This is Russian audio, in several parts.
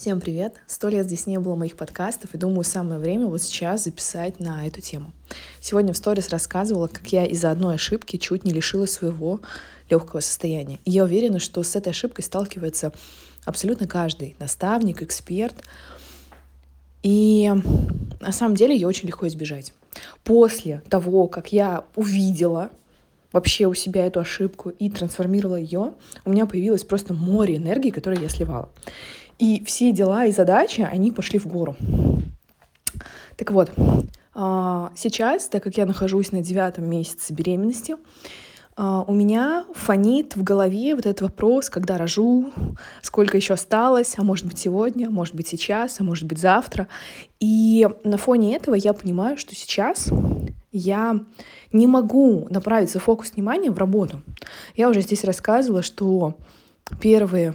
Всем привет! Сто лет здесь не было моих подкастов, и думаю, самое время вот сейчас записать на эту тему. Сегодня в сторис рассказывала, как я из-за одной ошибки чуть не лишилась своего легкого состояния. И я уверена, что с этой ошибкой сталкивается абсолютно каждый наставник, эксперт. И на самом деле ее очень легко избежать. После того, как я увидела вообще у себя эту ошибку и трансформировала ее, у меня появилось просто море энергии, которое я сливала. И все дела и задачи, они пошли в гору. Так вот, а, сейчас, так как я нахожусь на девятом месяце беременности, а, у меня фонит в голове вот этот вопрос, когда рожу, сколько еще осталось, а может быть сегодня, а может быть сейчас, а может быть завтра. И на фоне этого я понимаю, что сейчас я не могу направить свой фокус внимания в работу. Я уже здесь рассказывала, что первые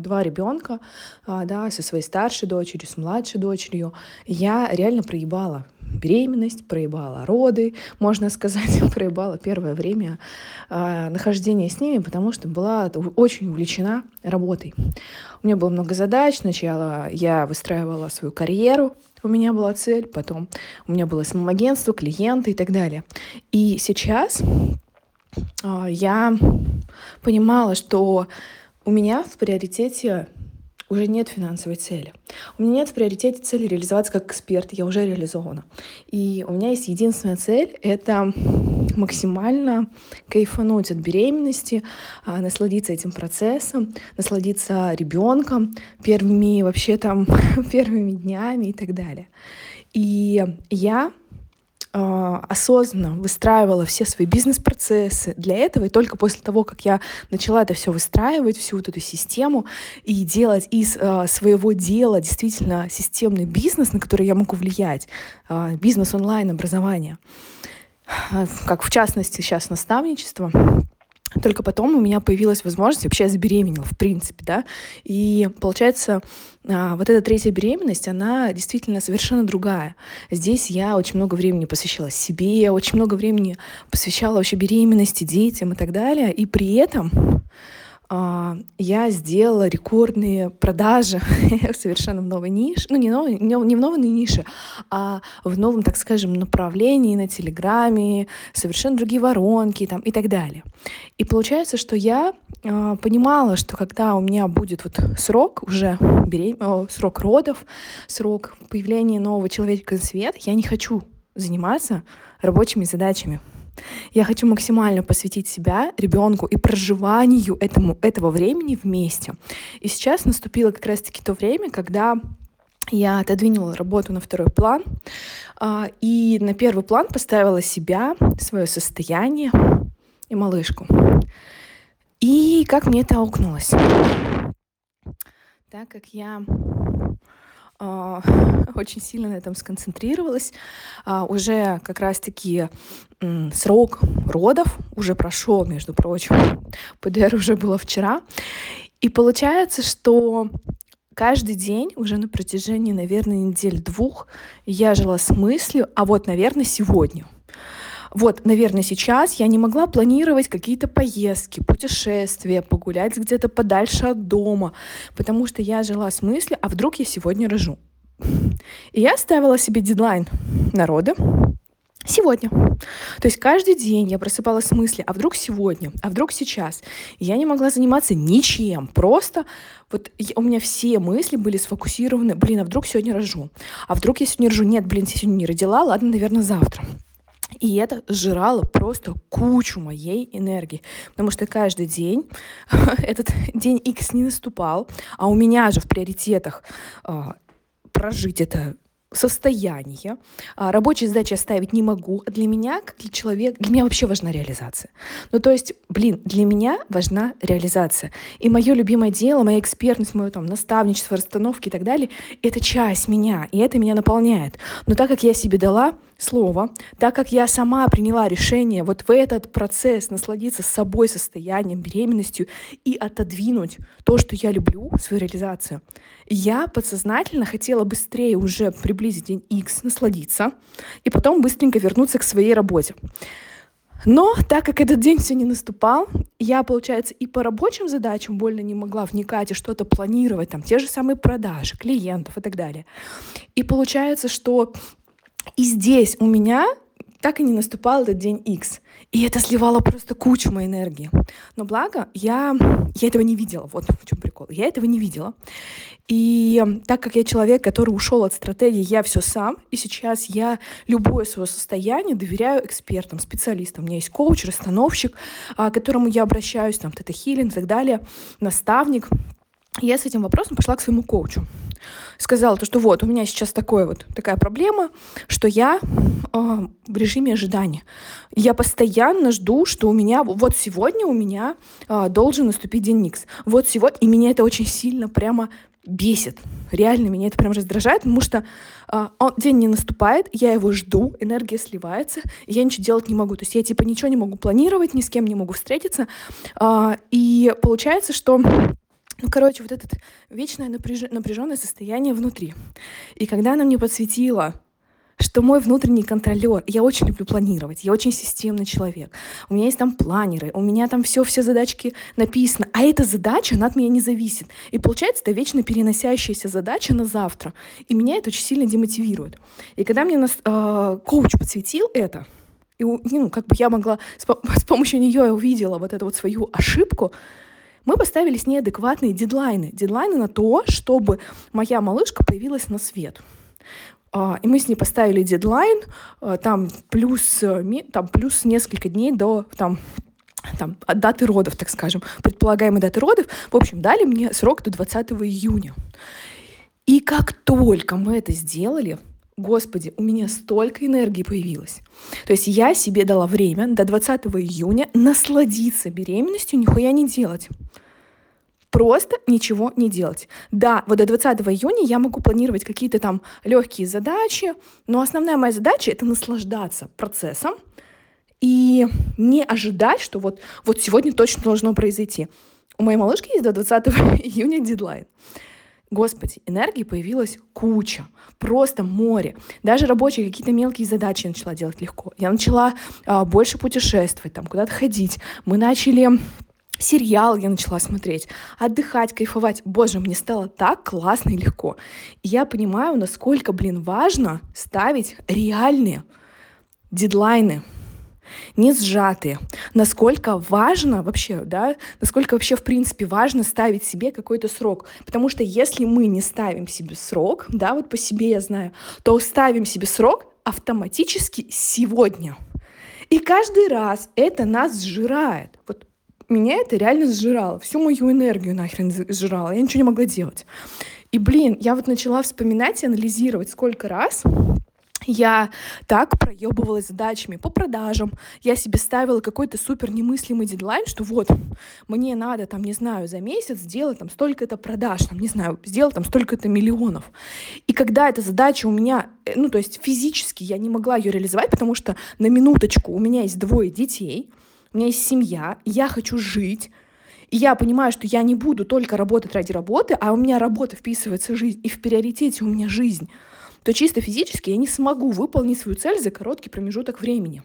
два ребенка, а, да, со своей старшей дочерью, с младшей дочерью, я реально проебала беременность, проебала роды, можно сказать, проебала первое время э, нахождения с ними, потому что была очень увлечена работой. У меня было много задач. Сначала я выстраивала свою карьеру, у меня была цель, потом у меня было самоагентство, клиенты и так далее. И сейчас э, я понимала, что у меня в приоритете уже нет финансовой цели. У меня нет в приоритете цели реализоваться как эксперт, я уже реализована. И у меня есть единственная цель — это максимально кайфануть от беременности, а, насладиться этим процессом, насладиться ребенком, первыми вообще там первыми днями и так далее. И я а, осознанно выстраивала все свои бизнес-процессы для этого, и только после того, как я начала это все выстраивать, всю вот эту систему, и делать из э, своего дела действительно системный бизнес, на который я могу влиять, э, бизнес онлайн-образование, как в частности сейчас наставничество, только потом у меня появилась возможность, вообще я забеременела, в принципе, да, и получается, а, вот эта третья беременность, она действительно совершенно другая. Здесь я очень много времени посвящала себе, очень много времени посвящала вообще беременности, детям и так далее, и при этом я сделала рекордные продажи совершенно в новой нише, ну не, новой, не в новой нише, а в новом, так скажем, направлении на Телеграме, совершенно другие воронки там, и так далее. И получается, что я э, понимала, что когда у меня будет вот срок уже берем... срок родов, срок появления нового человека на свет, я не хочу заниматься рабочими задачами. Я хочу максимально посвятить себя ребенку и проживанию этому, этого времени вместе. И сейчас наступило как раз-таки то время, когда я отодвинула работу на второй план а, и на первый план поставила себя, свое состояние и малышку. И как мне это аукнулось? Так как я очень сильно на этом сконцентрировалась. А, уже как раз-таки срок родов уже прошел, между прочим. ПДР уже было вчера. И получается, что каждый день уже на протяжении, наверное, недель двух я жила с мыслью, а вот, наверное, сегодня — вот, наверное, сейчас я не могла планировать какие-то поездки, путешествия, погулять где-то подальше от дома, потому что я жила с мыслью, а вдруг я сегодня рожу. И я ставила себе дедлайн народа сегодня. То есть каждый день я просыпалась с мысли, а вдруг сегодня, а вдруг сейчас. И я не могла заниматься ничем, просто вот у меня все мысли были сфокусированы, блин, а вдруг сегодня рожу, а вдруг я сегодня рожу, нет, блин, я сегодня не родила, ладно, наверное, завтра. И это сжирало просто кучу моей энергии. Потому что каждый день этот день X не наступал, а у меня же в приоритетах а, прожить это состояние. А, рабочие задачи оставить не могу. А для меня, как для человека, для меня вообще важна реализация. Ну, то есть, блин, для меня важна реализация. И мое любимое дело, моя экспертность, мое там наставничество, расстановки и так далее, это часть меня, и это меня наполняет. Но так как я себе дала слово, так как я сама приняла решение вот в этот процесс насладиться собой, состоянием, беременностью и отодвинуть то, что я люблю, свою реализацию, я подсознательно хотела быстрее уже приблизить день X, насладиться, и потом быстренько вернуться к своей работе. Но так как этот день все не наступал, я, получается, и по рабочим задачам больно не могла вникать и что-то планировать, там, те же самые продажи, клиентов и так далее. И получается, что и здесь у меня так и не наступал этот день X. И это сливало просто кучу моей энергии. Но благо, я, я этого не видела. Вот в чем прикол. Я этого не видела. И так как я человек, который ушел от стратегии, я все сам, и сейчас я любое свое состояние доверяю экспертам, специалистам. У меня есть коуч, расстановщик, а, к которому я обращаюсь, там, тета-хилинг и так далее, наставник. Я с этим вопросом пошла к своему коучу сказала, то, что вот, у меня сейчас такое вот, такая проблема, что я э, в режиме ожидания. Я постоянно жду, что у меня, вот сегодня у меня э, должен наступить день Никс. Вот сегодня, и меня это очень сильно прямо бесит. Реально меня это прям раздражает, потому что э, он, день не наступает, я его жду, энергия сливается, и я ничего делать не могу. То есть я типа ничего не могу планировать, ни с кем не могу встретиться. Э, и получается, что ну, короче, вот это вечное напряж... напряженное состояние внутри. И когда она мне подсветила, что мой внутренний контролер, я очень люблю планировать, я очень системный человек. У меня есть там планеры, у меня там все, все задачки написаны, а эта задача, она от меня не зависит. И получается, это вечно переносящаяся задача на завтра. И меня это очень сильно демотивирует. И когда мне нас, э, коуч подсветил это, и ну, как бы я могла, с, с помощью нее я увидела вот эту вот свою ошибку, мы поставили с ней адекватные дедлайны. Дедлайны на то, чтобы моя малышка появилась на свет. А, и мы с ней поставили дедлайн, а, там плюс, э, там плюс несколько дней до там, там, от даты родов, так скажем, предполагаемой даты родов. В общем, дали мне срок до 20 июня. И как только мы это сделали, Господи, у меня столько энергии появилось. То есть я себе дала время до 20 июня насладиться беременностью, нихуя не делать. Просто ничего не делать. Да, вот до 20 июня я могу планировать какие-то там легкие задачи, но основная моя задача — это наслаждаться процессом и не ожидать, что вот, вот сегодня точно должно произойти. У моей малышки есть до 20 июня дедлайн. Господи, энергии появилась куча, просто море. Даже рабочие какие-то мелкие задачи я начала делать легко. Я начала а, больше путешествовать, там куда-то ходить. Мы начали сериал я начала смотреть, отдыхать, кайфовать. Боже, мне стало так классно и легко. И я понимаю, насколько, блин, важно ставить реальные дедлайны, не сжатые. Насколько важно вообще, да, насколько вообще в принципе важно ставить себе какой-то срок. Потому что если мы не ставим себе срок, да, вот по себе я знаю, то ставим себе срок автоматически сегодня. И каждый раз это нас сжирает. Вот меня это реально сжирало. Всю мою энергию нахрен сжирало. Я ничего не могла делать. И, блин, я вот начала вспоминать и анализировать, сколько раз я так проебывалась задачами по продажам. Я себе ставила какой-то супер немыслимый дедлайн, что вот, мне надо, там, не знаю, за месяц сделать там столько-то продаж, там, не знаю, сделать там столько-то миллионов. И когда эта задача у меня, э, ну, то есть физически я не могла ее реализовать, потому что на минуточку у меня есть двое детей, у меня есть семья, я хочу жить, и я понимаю, что я не буду только работать ради работы, а у меня работа вписывается в жизнь, и в приоритете у меня жизнь — то чисто физически я не смогу выполнить свою цель за короткий промежуток времени.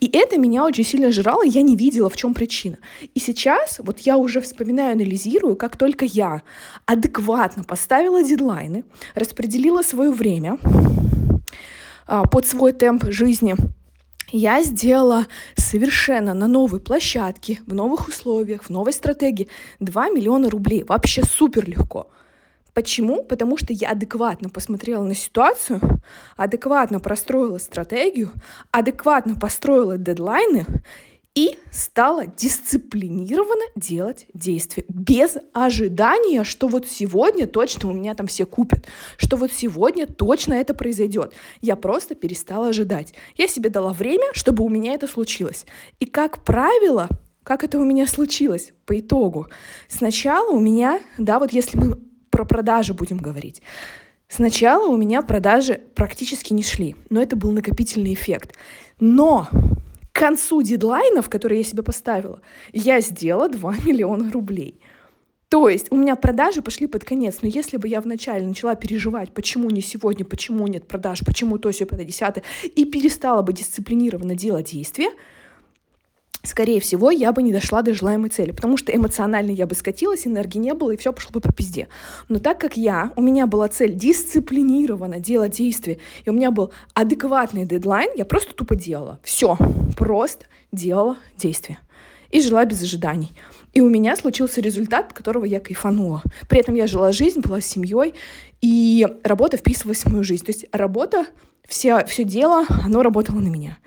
И это меня очень сильно жрало, я не видела, в чем причина. И сейчас вот я уже вспоминаю, анализирую, как только я адекватно поставила дедлайны, распределила свое время а, под свой темп жизни, я сделала совершенно на новой площадке, в новых условиях, в новой стратегии 2 миллиона рублей. Вообще супер легко. Почему? Потому что я адекватно посмотрела на ситуацию, адекватно простроила стратегию, адекватно построила дедлайны и стала дисциплинированно делать действия без ожидания, что вот сегодня точно у меня там все купят, что вот сегодня точно это произойдет. Я просто перестала ожидать. Я себе дала время, чтобы у меня это случилось. И как правило, как это у меня случилось по итогу? Сначала у меня, да, вот если мы про продажи будем говорить. Сначала у меня продажи практически не шли, но это был накопительный эффект. Но к концу дедлайнов, которые я себе поставила, я сделала 2 миллиона рублей. То есть у меня продажи пошли под конец. Но если бы я вначале начала переживать, почему не сегодня, почему нет продаж, почему то, все, это, десятое, и перестала бы дисциплинированно делать действия, скорее всего, я бы не дошла до желаемой цели, потому что эмоционально я бы скатилась, энергии не было, и все пошло бы по пизде. Но так как я, у меня была цель дисциплинированно делать действия, и у меня был адекватный дедлайн, я просто тупо делала. Все, просто делала действия. И жила без ожиданий. И у меня случился результат, от которого я кайфанула. При этом я жила жизнь, была с семьей, и работа вписывалась в мою жизнь. То есть работа, все, все дело, оно работало на меня.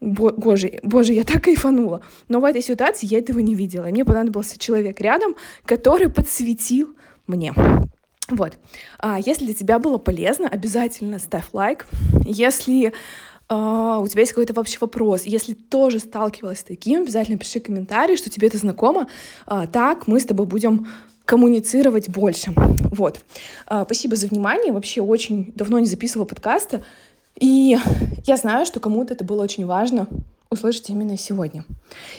Боже, боже, я так кайфанула. Но в этой ситуации я этого не видела. мне понадобился человек рядом, который подсветил мне. Вот. А если для тебя было полезно, обязательно ставь лайк. Если а, у тебя есть какой-то вообще вопрос, если тоже сталкивалась с таким, обязательно пиши комментарий, что тебе это знакомо. А, так мы с тобой будем коммуницировать больше. Вот. А, спасибо за внимание. Вообще очень давно не записывала подкаста. И я знаю, что кому-то это было очень важно услышать именно сегодня.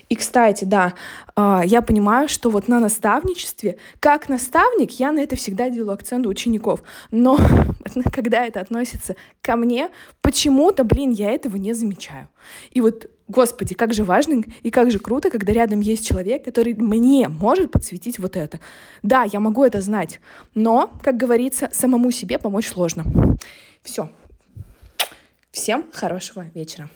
И, кстати, да, а, я понимаю, что вот на наставничестве, как наставник, я на это всегда делаю акцент у учеников. Но когда это относится ко мне, почему-то, блин, я этого не замечаю. И вот Господи, как же важно и как же круто, когда рядом есть человек, который мне может подсветить вот это. Да, я могу это знать, но, как говорится, самому себе помочь сложно. Все, Всем хорошего вечера.